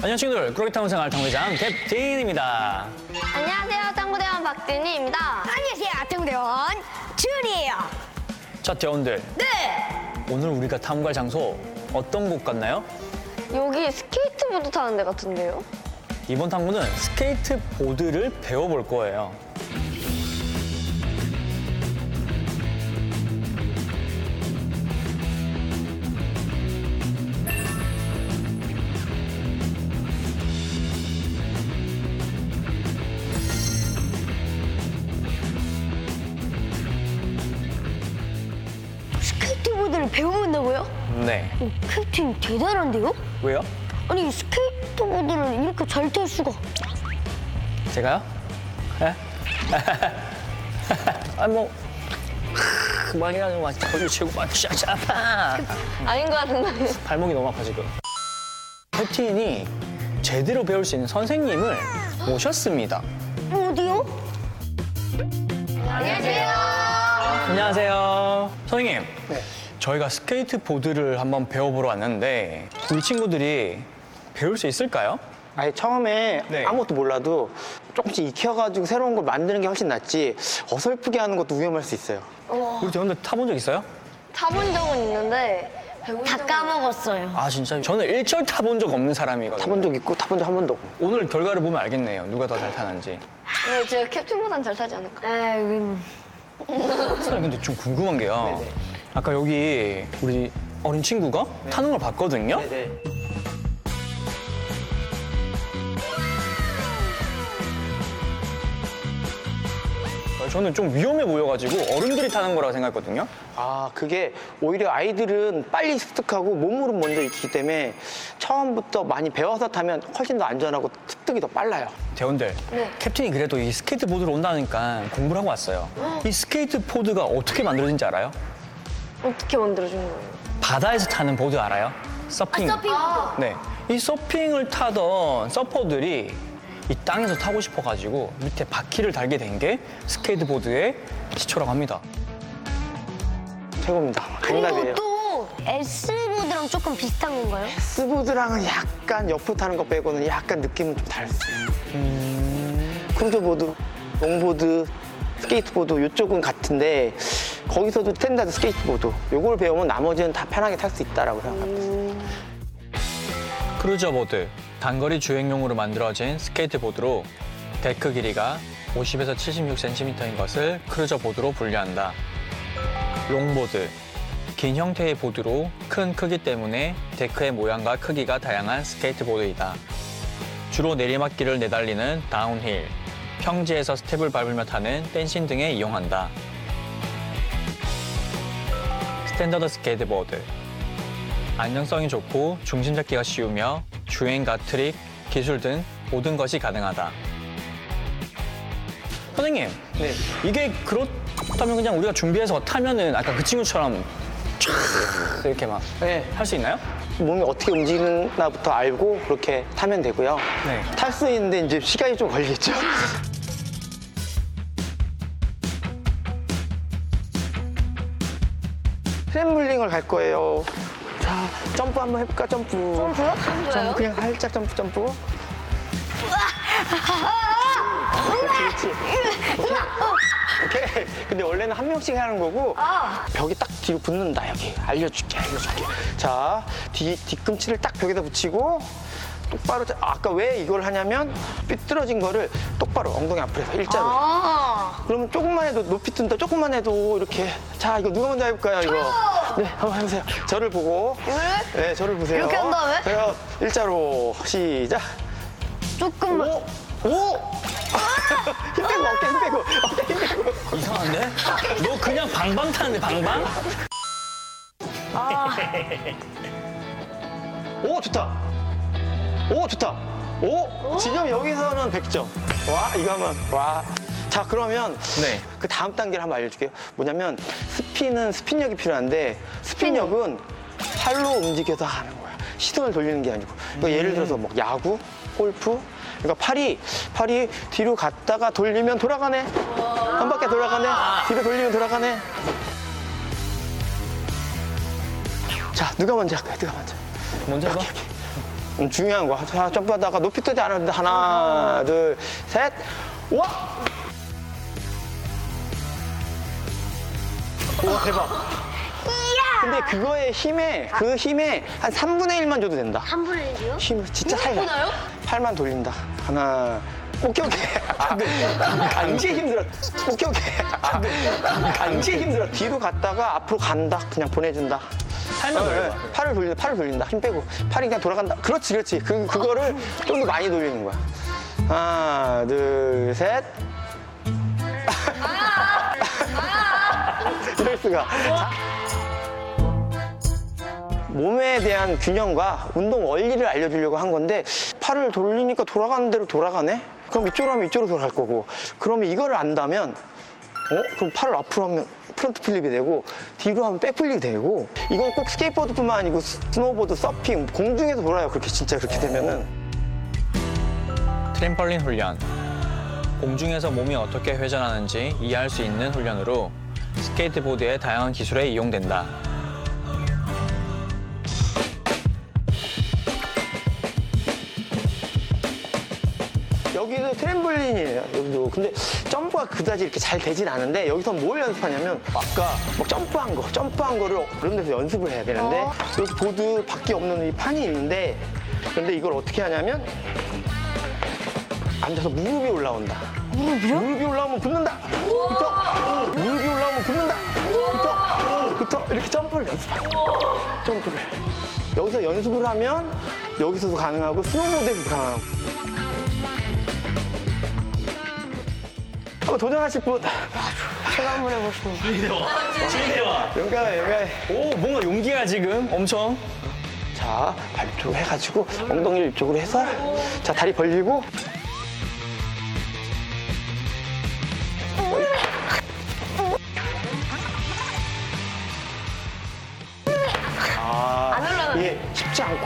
안녕 친구들 꾸러기 탐구생활 대장 캡틴입니다 안녕하세요. 탐구대원 박준희입니다. 안녕하세요. 아청대원 준이에요. 자 대원들 네. 오늘 우리가 탐구할 장소 어떤 곳 같나요? 여기 스케이트보드 타는 데 같은데요? 이번 탐구는 스케이트보드를 배워볼 거예요 배워본다고요? 네 어, 캡틴 대단한데요? 왜요? 아니 스케이트보드를 이렇게 잘 탈 수가. 제가요? 예? 아뭐 그만이라도 막 거리 치고 막 샤샤파 아닌 것 같은데. 발목이 너무 아파 지금 캡틴이 제대로 배울 수 있는 선생님을 모셨습니다 어디요? 안녕하세요. 안녕하세요. 선생님. 저희가 스케이트 보드를 한번 배워보러 왔는데 우리 친구들이 배울 수 있을까요? 아예 처음에 네. 아무것도 몰라도 조금씩 익혀가지고 새로운 걸 만드는 게 훨씬 낫지 어설프게 하는 것도 위험할 수 있어요. 우리 대원들 타본 적 있어요? 타본 적은 있는데 다 까먹었어요. 아 진짜 저는 일절 타본 적 없는 사람이거든요. 타본 적 있고 타본 적 한 번도 없고. 오늘 결과를 보면 알겠네요. 누가 더 잘 타는지. 네, 제가 캡틴보단 잘 타지 않을까? 에이, 선생님 근데 좀 궁금한 게요. 아까 여기 우리 어린 친구가 타는 걸 봤거든요. 네네. 저는 좀 위험해 보여가지고 어른들이 타는 거라고 생각했거든요. 아 그게 오히려 아이들은 빨리 습득하고 몸으로 먼저 익히기 때문에 처음부터 많이 배워서 타면 훨씬 더 안전하고 습득이 더 빨라요. 대원들, 네. 캡틴이 그래도 이 스케이트보드로 온다니까 공부를 하고 왔어요. 이 스케이트보드가 어떻게 만들어진지 알아요? 어떻게 만들어진 거예요? 바다에서 타는 보드 알아요? 서핑. 네. 이 서핑을 타던 서퍼들이 이 땅에서 타고 싶어가지고 밑에 바퀴를 달게 된 게 스케이트보드의 시초라고 합니다. 최고입니다. 정답이에요. 그리고 또 S보드랑 조금 비슷한 건가요? S보드랑은 약간 옆으로 타는 것 빼고는 약간 느낌은 좀 다르어요. cruiser보드, longboard, 스케이트보드 이쪽은 같은데 거기서도 스탠다드 스케이트보드 요걸 배우면 나머지는 다 편하게 탈 수 있다라고 생각합니다. 크루저 보드, 단거리 주행용으로 만들어진 스케이트보드로 데크 길이가 50에서 76cm인 것을 크루저 보드로 분류한다. 롱보드, 긴 형태의 보드로 큰 크기 때문에 데크의 모양과 크기가 다양한 스케이트보드이다. 주로 내리막길을 내달리는 다운힐, 평지에서 스텝을 밟으며 타는 dancing 등에 이용한다. 스탠더드 스케이트보드, 안정성이 좋고 중심 잡기가 쉬우며 주행과 트릭, 기술 등 모든 것이 가능하다. 선생님, 네. 이게 그렇다면 그냥 우리가 준비해서 타면은 아까 그 친구처럼 촤 이렇게 막 할 수 네. 있나요? 몸이 어떻게 움직이나부터 알고 그렇게 타면 되고요. 네. 탈 수 있는데 이제 시간이 좀 걸리겠죠. 트램펄린을 갈 거예요. 자, 점프 한번 해볼까? 점프. 점프요? 점프 그냥 살짝 점프 점프. 그렇지, 그렇지. 오케이. 오케이. 근데 원래는 한 명씩 하는 거고 벽이 딱 뒤로 붙는다 여기. 알려줄게, 알려줄게. 자, 뒤 뒤꿈치를 딱 벽에다 붙이고 똑바로 자- 아까 왜 이걸 하냐면 삐뚤어진 거를 똑바로 엉덩이 앞으로 해서 일자로. 아, 그러면 조금만 해도 높이 뜬다. 조금만 해도 이렇게. 자, 이거 누가 먼저 해볼까요, 이거? 네, 한번 해보세요. 저를 보고. 네, 저를 보세요. 이렇게 한 다음에? 제가 일자로 시작. 조금만. 오! 오! 힘 빼고, 어깨 힘 빼고, 어깨 힘 빼고. 이상한데? 너 그냥 방방 타는데 방방? 오, 좋다. 오, 좋다. 오, 지금 여기서는 100점. 와, 이거 한번, 와. 자, 그러면 네. 그 다음 단계를 한번 알려줄게요. 뭐냐면 스피는 스핀력이 필요한데 스핀력은 팔로 움직여서 하는 거야. 시선을 돌리는 게 아니고. 그러니까 예를 들어서 뭐 야구, 골프. 그러니까 팔이 팔이 뒤로 갔다가 돌리면 돌아가네. 한 바퀴 돌아가네. 뒤로 돌리면 돌아가네. 자, 누가 먼저 할까요? 누가 먼저? 먼저 해봐. 음, 중요한 거. 자, 점프하다가 높이 뜨지 않았는데 하나, 둘, 셋. 와! 우와, 대박. 근데 그거의 힘에, 그 힘에 한 3분의 1만 줘도 된다. 한 분의 1이요? 힘을 진짜 살려. 팔만 돌린다. 하나. 오케이, 오케이. 아, 아, 이제 힘들어. 오케이, 오케이. 아, 아, 이제 힘들어. 뒤로 갔다가 앞으로 간다. 그냥 보내준다. 팔만 어, 돌려. 예. 팔을 돌린다, 팔을 돌린다. 힘 빼고. 팔이 그냥 돌아간다. 그렇지, 그렇지. 그, 그거를 좀 더 많이 돌리는 거야. 하나, 둘, 셋. 수가. 자. 몸에 대한 균형과 운동 원리를 알려주려고 한 건데 팔을 돌리니까 돌아가는 대로 돌아가네? 그럼 이쪽으로 하면 이쪽으로 돌아갈 거고 그러면 이거를 안다면 어? 그럼 팔을 앞으로 하면 front flip이 되고 뒤로 하면 back flip이 되고 이건 꼭 스케이트보드뿐만 아니고 스노보드, 서핑, 공중에서 돌아요 그렇게 진짜 그렇게 되면은 트램펄린 훈련. 공중에서 몸이 어떻게 회전하는지 이해할 수 있는 훈련으로 스케이트보드의 다양한 기술에 이용된다. 여기도 트램펄린이에요 여기도. 근데 점프가 그다지 이렇게 잘 되진 않은데 여기서 뭘 연습하냐면 아까 뭐 점프한 거 점프한 거를 그런 데서 연습을 해야 되는데 여기 보드 밖에 없는 이 판이 있는데 근데 이걸 어떻게 하냐면 앉아서 무릎이 올라온다. 무릎이요? 무릎이 올라오면 붙는다. 붙어 무릎이 붙는다. 붙어 붙어 이렇게 점프를 거야 점프를. 여기서 연습을 하면 여기서도 가능하고 스노보드에서도 가능하고. 한번 도전하실 분. 제가 한번 해보겠습니다. 용감해 용감해. 오, 뭔가 용기가 지금 엄청. 자, 발 이쪽으로 해가지고 엉덩이를 이쪽으로 해서 자, 다리 벌리고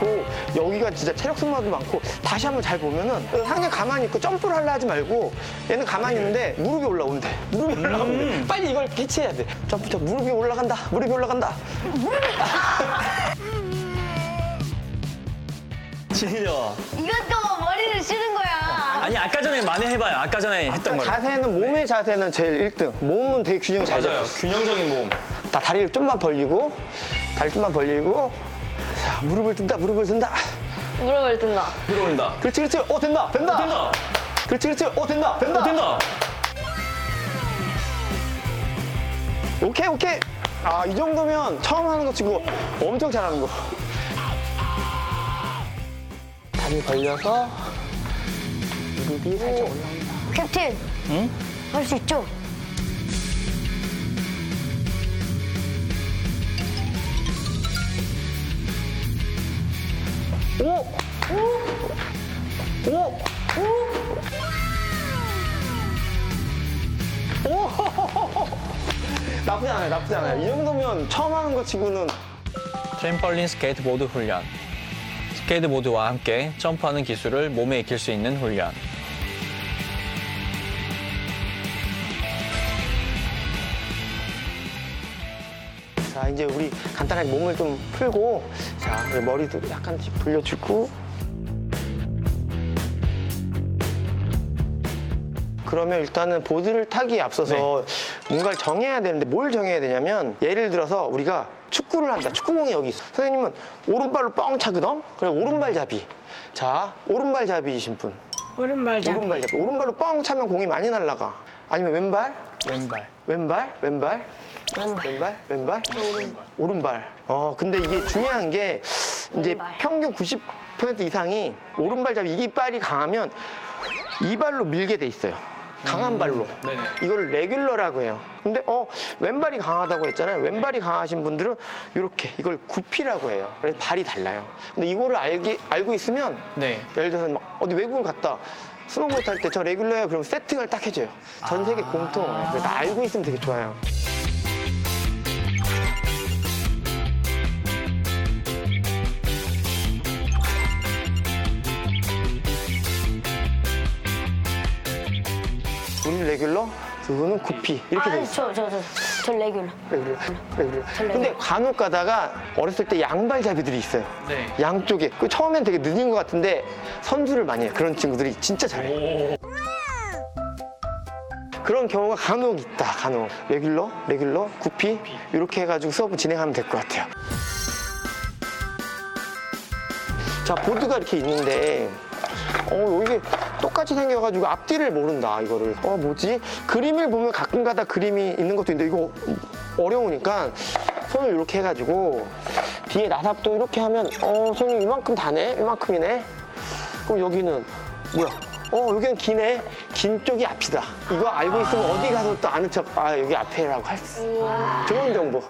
않고 여기가 진짜 체력 승마도 많고 다시 한번 잘 보면은 상대 가만히 있고 점프를 하려 하지 말고 얘는 가만히 있는데 무릎이 올라온대 무릎이 올라오는데 빨리 이걸 캐치해야 돼 점프 점프 무릎이 올라간다 무릎이 올라간다 진짜. 이것도 머리를 쓰는 거야. 아니, 아까 전에 많이 해봐요. 아까 전에 했던 걸. 자세는 몸의 자세는 제일 1등. 몸은 되게 균형이 잘 맞아요. 잡혀. 균형적인 몸. 다 다리를 좀만 벌리고, 다리 좀만 벌리고, 자, 무릎을 든다, 무릎을 든다. 무릎을 든다. 들어온다. 그렇지, 그렇지. 어, 된다, 된다. 된다. 그렇지, 그렇지. 어, 된다, 된다. 어, 된다. 오케이, 오케이. 아, 이 정도면 처음 하는 거 치고 엄청 잘하는 거. 다리 벌려서 무릎이 살짝 올라온다. 캡틴. 응? 할 수 있죠? 나쁘지 않아요, 나쁘지 않아요. 이 정도면 처음 하는 거 치고는 트램펄린 스케이트보드 훈련. 스케이트보드와 함께 점프하는 기술을 몸에 익힐 수 있는 훈련. 자, 이제 우리 간단하게 몸을 좀 풀고, 자, 그리고 머리도 약간씩 돌려주고. 그러면 일단은 보드를 타기에 앞서서 뭔가를 정해야 되는데 뭘 정해야 되냐면 예를 들어서 우리가 축구를 한다. 축구공이 여기 있어. 선생님은 오른발로 뻥 차거든? 그래, 오른발잡이. 자, 오른발잡이이신 분. 오른발잡이. 오른발잡이. 오른발로 뻥 차면 공이 많이 날아가. 아니면 왼발? 왼발. 왼발? 왼발? 왼발? 왼발? 오른발. 어, 근데 이게 중요한 게 이제 평균 90% 이상이 오른발 잡이 이 발이 강하면 이 발로 밀게 돼 있어요. 강한 발로. 네네. 이걸 regular라고 해요. 근데 어 왼발이 강하다고 했잖아요. 왼발이 강하신 분들은 이렇게 이걸 goofy라고 해요. 그래서 발이 달라요. 근데 이거를 알기 알고 있으면 네. 예를 들어서 막 어디 외국을 갔다 스노보드 탈 때 저 regular야 그러면 세팅을 딱 해줘요. 전 세계 공통어예요. 그래서 알고 있으면 되게 좋아요. 우리 regular, 그거는 goofy 이렇게 돼 아니, 있어요. 저, 저, 저, 저 regular. regular, regular. 근데 간혹 가다가 어렸을 때 양발잡이들이 있어요. 네. 양쪽에. 그 처음엔 되게 느린 것 같은데 선수를 많이 해요. 그런 친구들이 진짜 잘해요. 그런 경우가 간혹 있다, 간혹. regular, regular, goofy, 이렇게 해가지고 수업을 진행하면 될 것 같아요. 자, 보드가 이렇게 있는데, 어, 이게 똑같이 생겨가지고 앞뒤를 모른다, 이거를. 어, 뭐지? 그림을 보면 가끔 가다 그림이 있는 것도 있는데, 이거 어려우니까 손을 이렇게 해가지고, 뒤에 나삽도 이렇게 하면, 어, 손이 이만큼 다네? 이만큼이네? 그럼 여기는, 뭐야? 어, 여기는 기네? 긴 쪽이 앞이다. 이거 알고 있으면 어디 가서 또 아는 척, 아, 여기 앞에라고 할 수. 좋은 정보.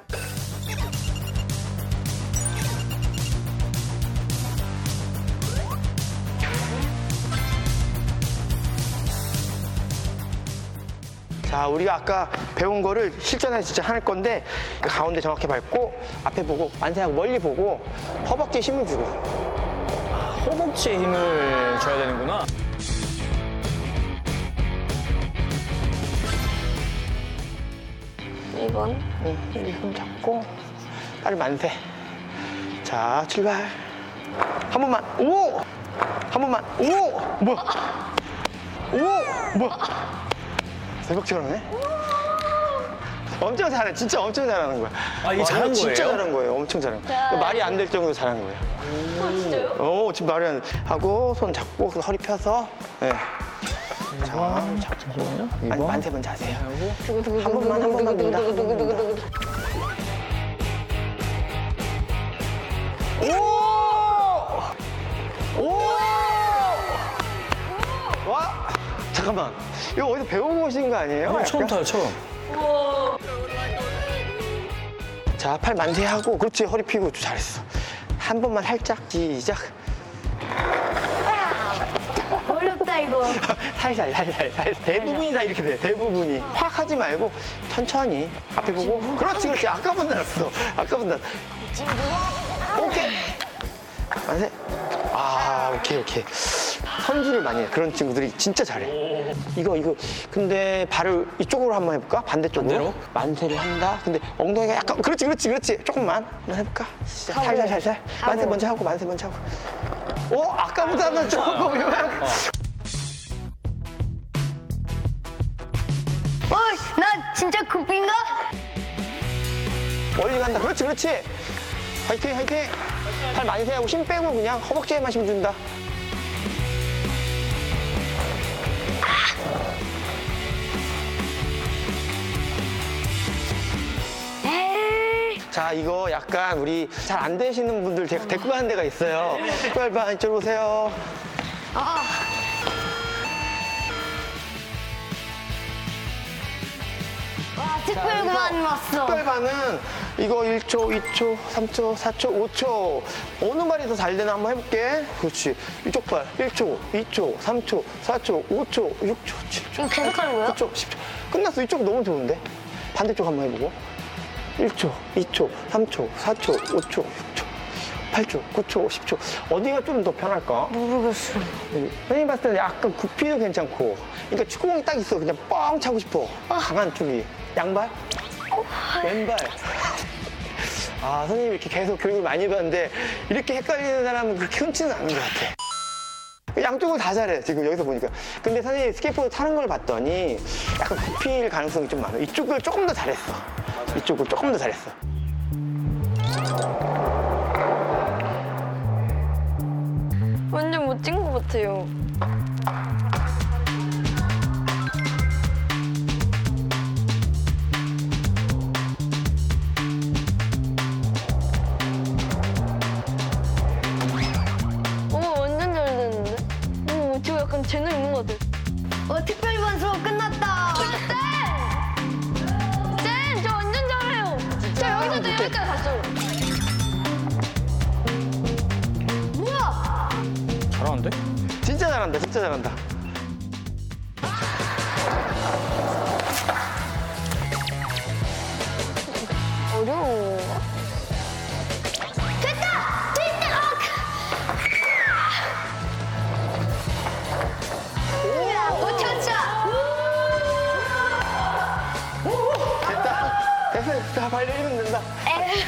자, 우리가 아까 배운 거를 실전에서 진짜 할 건데 그 가운데 정확히 밟고 앞에 보고 만세하고 멀리 보고 허벅지에 힘을 주고. 허벅지에 힘을 줘야 되는구나. 이번 응, 여기 힘 잡고. 빨리 만세. 자 출발. 한 번만. 오! 한 번만. 오! 뭐야? 오! 뭐야 새벽처럼 해? 엄청 잘해 진짜 엄청 잘하는 거야 아, 이게 와, 잘한 진짜 거예요? 잘한 거예요 엄청 잘한 거예요 말이 안 될 정도로 잘한 거예요 진짜요? 오 지금 말이 안 돼. 하고 손 잡고 그 허리 펴서 네. 자 잡고 아니, 만세 먼저 하세요 한 번만 한 번만 봅니다 오! 잠깐만. 이거 어디서 배우고 오신 거 아니에요? 어, 처음 약간? 타요, 처음. 자, 팔 만세하고, 그렇지. 허리 펴고 잘했어. 한 번만 살짝, 시작. 어렵다, 이거. 살살, 살살, 살살. 대부분이 다 이렇게 돼. 대부분이. 확 하지 말고, 천천히. 앞에 보고. 그렇지, 그렇지. 아까보다 낫어. 아까보다 낫어. 오케이. 만세. 아, 오케이, 오케이. 선수를 많이 해. 그런 친구들이 진짜 잘해. 이거, 이거. 근데 발을 이쪽으로 한번 해볼까? 반대쪽으로. 반대로? 만세를 한다. 근데 엉덩이가 약간, 그렇지, 그렇지, 그렇지. 조금만. 한번 해볼까? 시작. 살살, 살살. 만세 먼저 하고, 만세 먼저 하고. 오, 아까보다는 조금 이만. 어, 나 진짜 급인가? 멀리 간다. 그렇지, 그렇지. 화이팅, 화이팅. 팔 많이 세하고 힘 빼고 그냥 허벅지에만 힘 준다. 에이. 자, 이거 약간 우리 잘 안 되시는 분들 데, 데리고 가는 데가 있어요. 빨리 이쪽으로 오세요. 와, 특별관 왔어. 특별반은 이거 1초, 2초, 3초, 4초, 5초. 어느 말이 더 잘 되나 한번 해볼게. 그렇지. 이쪽 발 1초, 2초, 3초, 4초, 5초, 6초, 7초. 이거 계속 하는 거야? 9초, 10초. 끝났어. 이쪽 너무 좋은데? 반대쪽 한번 해보고. 1초, 2초, 3초, 4초, 5초, 6초, 8초, 9초, 10초. 어디가 좀 더 편할까? 모르겠어. 음, 선생님 봤을 때는 약간 구피도 괜찮고. 그러니까 축구공이 딱 있어. 그냥 뻥 차고 싶어. 강한 쪽이. 양발? 왼발? 아, 선생님이 이렇게 계속 교육을 많이 받는데 이렇게 헷갈리는 사람은 그렇게 흔치는 않은 것 같아. 양쪽을 다 잘해, 지금 여기서 보니까. 근데 선생님이 스케이트보드 타는 걸 봤더니 약간 goofy일 가능성이 좀 많아. 이쪽을 조금 더 잘했어. 이쪽을 조금 더 잘했어. 완전 멋진 것 같아요. 어머 완전 잘 됐는데? 어머 저 약간 재능 있는 것 같아. 어떻게 한다, 진짜 잘한다. 어려워. 됐다! 됐다! 아, 못 쳤어! 됐다. 됐어, 됐다. 발 내리면 된다.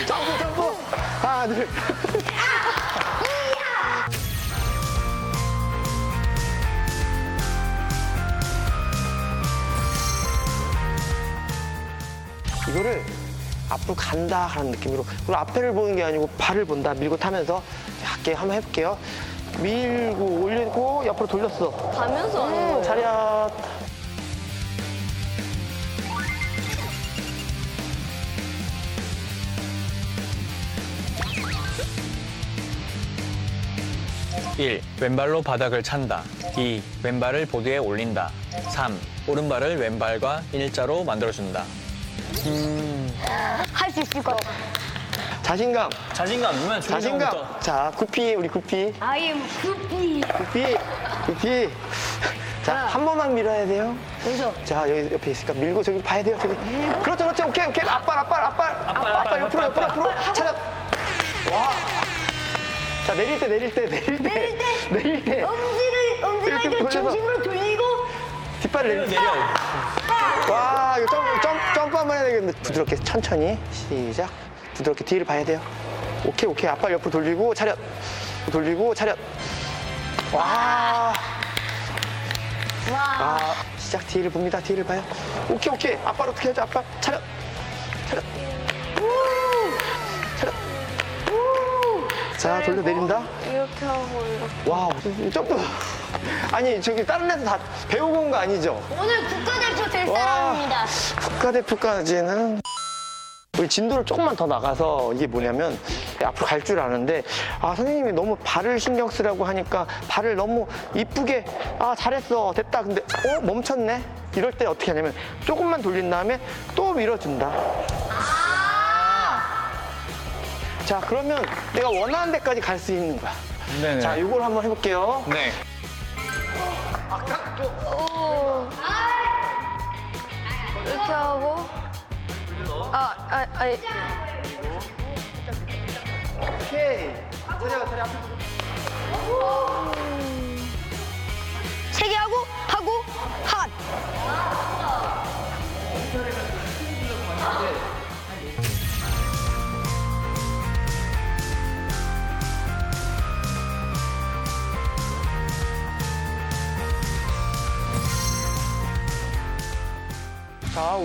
점프, 점프. 하나, 둘. 이거를 앞으로 간다 하는 느낌으로 그리고 앞에를 보는 게 아니고 발을 본다 밀고 타면서 할게 한번 해볼게요 밀고 올리고 옆으로 돌렸어 가면서 하는 거예요. 차렷 일 왼발로 바닥을 찬다. 2. 왼발을 보드에 올린다. 3. 오른발을 왼발과 일자로 만들어준다. 할 수 있을 것 같아. 자신감. 자신감, 누면 자신감. 자 구피 우리 구피. I am 구피. 구피 구피. 자 한 번만 밀어야 돼요. 그래서. 자 여기 옆에 있으니까 밀고 저기 봐야 돼요 저기. 그렇죠 그렇죠. 오케이 오케이. 앞발 앞발 앞발 앞발 앞발 옆으로 옆으로 옆으로. 차렷 와자 내릴 때 내릴 때 내릴 때. 내릴 때 엄지를, 엄지를 이렇게 이렇게 돌려서. 중심으로 돌리고 뒷발 내릴 때 내려. 와, 이거 점프, 점프, 점프 한번 해야 되겠는데. 부드럽게 천천히. 시작. 부드럽게 뒤를 봐야 돼요. 오케이, 오케이. 앞발 옆으로 돌리고, 차렷. 돌리고, 차렷. 와. 아, 시작. 뒤를 봅니다. 뒤를 봐요. 오케이, 오케이. 앞발 어떻게 하죠? 앞발. 차렷. 차렷. 차렷. 자, 돌려 내린다. 이렇게 하고 이렇게. 와, 점프. 아니, 저기 다른 애들 다 배우고 온 거 아니죠? 오늘 국가대표 될 와. 사람입니다. 국가대표까지는 우리 진도를 조금만 더 나가서 이게 뭐냐면 앞으로 갈 줄 아는데 아 선생님이 너무 발을 신경 쓰라고 하니까 발을 너무 이쁘게 아 잘했어 됐다 근데 어 멈췄네 이럴 때 어떻게 하냐면 조금만 돌린 다음에 또 밀어준다 자 그러면 내가 원하는 데까지 갈 수 있는 거야 네네. 자 이걸 한번 해볼게요 네. 이렇게 하고. 아, 아, 아니. 오케이 자리야 자리 앞에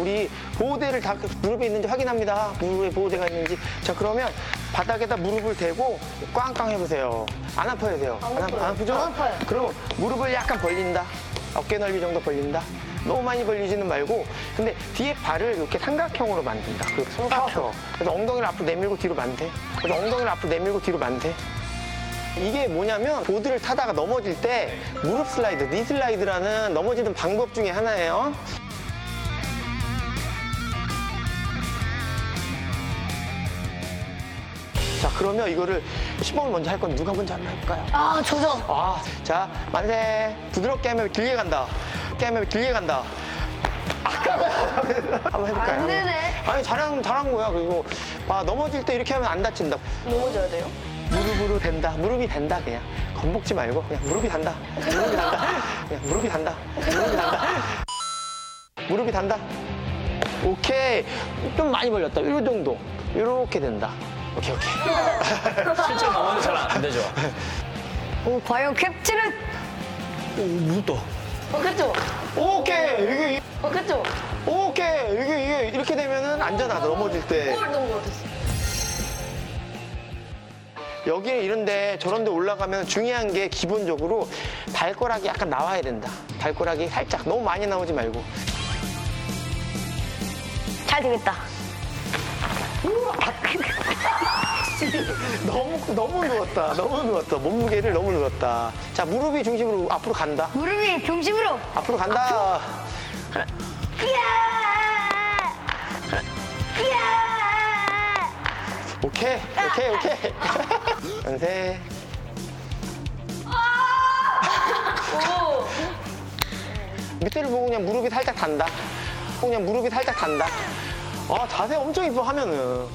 우리 보호대를 다 무릎에 있는지 확인합니다. 무릎에 보호대가 있는지. 자, 그러면 바닥에다 무릎을 대고 꽝꽝 해보세요. 안 아파야 돼요. 안, 아파, 안 아프죠? 안 아파요. 그럼 무릎을 약간 벌린다. 어깨 넓이 정도 벌린다. 너무 많이 벌리지는 말고, 근데 뒤에 발을 이렇게 삼각형으로 만든다. 그 삼각형. 그래서 엉덩이를 앞으로 내밀고 뒤로 만대. 그래서 엉덩이를 앞으로 내밀고 뒤로 만대. 이게 뭐냐면 보드를 타다가 넘어질 때 무릎 슬라이드, 니 슬라이드라는 넘어지는 방법 중에 하나예요. 그러면 이거를 시범을 먼저 할 건데 누가 먼저 한번 해볼까요? 아, 조정. 아, 자, 만세. 부드럽게 하면 길게 간다. 부드럽게 하면 길게 간다. 아까 한번 해볼까요? 안 되네. 아니, 잘한, 잘한 거야. 그리고, 아, 넘어질 때 이렇게 하면 안 다친다. 넘어져야 돼요? 무릎으로 된다. 무릎이 된다, 그냥. 겁먹지 말고, 그냥 무릎이 단다. 무릎이 단다. 그냥 무릎이 단다. 무릎이 단다. 무릎이 단다. 오케이. 좀 많이 벌렸다. 이 정도. 이렇게 된다. 오케이, 오케이. 실제로 넘어도 잘안 되죠. 오, 과연 캡틴은 오, 무섭다. 어, 그쵸? 오케이. 이게, 어, 그쵸? 오케이. 이게, 이게 이렇게 되면은 안전하다. 넘어질 때. 꼴던 것 같았어. 여기 이런데 저런데 올라가면 중요한 게 기본적으로 발가락이 약간 나와야 된다. 발가락이 살짝 너무 많이 나오지 말고. 잘 되겠다. 너무 너무 누웠다. 너무 누웠다. 몸무게를 너무 누웠다. 자 무릎이 중심으로 앞으로 간다. 무릎이 중심으로. 앞으로 간다. 이야! 이야! 오케이 오케이 오케이. 연세. 밑에를 보고 그냥 무릎이 살짝 단다. 그냥 무릎이 살짝 단다. 아, 자세 엄청 이뻐 하면은.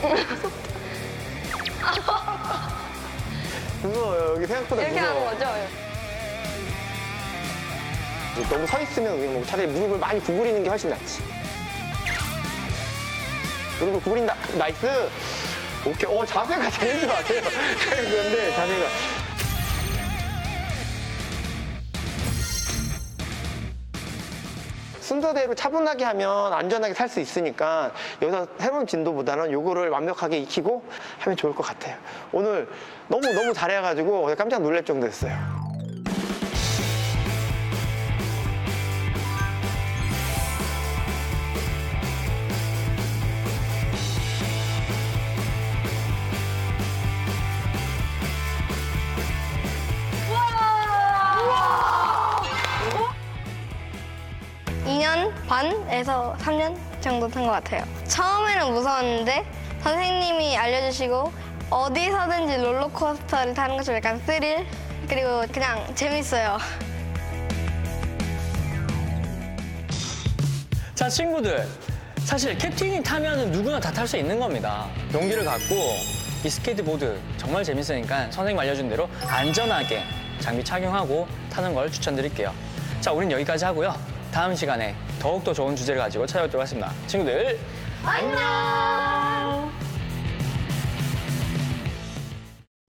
무서워요. 여기 생각보다 이렇게 하는 무서워. 거죠? 너무 서 있으면 그냥 뭐 차라리 무릎을 많이 구부리는 게 훨씬 낫지. 무릎을 구부린다. nice. 오케이. 어, 자세가 제일 좋아요. 그런데 자세가. 순서대로 차분하게 하면 안전하게 탈 수 있으니까 여기서 새로운 진도보다는 요거를 완벽하게 익히고 하면 좋을 것 같아요. 오늘 너무 너무 잘해가지고 깜짝 놀랄 정도였어요. 반에서 3년 정도 탄 것 같아요. 처음에는 무서웠는데 선생님이 알려주시고 어디서든지 롤러코스터를 타는 것처럼 약간 스릴 그리고 그냥 재밌어요. 자, 친구들. 사실 캡틴이 타면 누구나 다 탈 수 있는 겁니다. 용기를 갖고 이 스케이트보드 정말 재밌으니까 선생님 알려준 대로 안전하게 장비 착용하고 타는 걸 추천드릴게요. 자, 우린 여기까지 하고요. 다음 시간에 더욱더 좋은 주제를 가지고 찾아오도록 하겠습니다. 친구들, 안녕!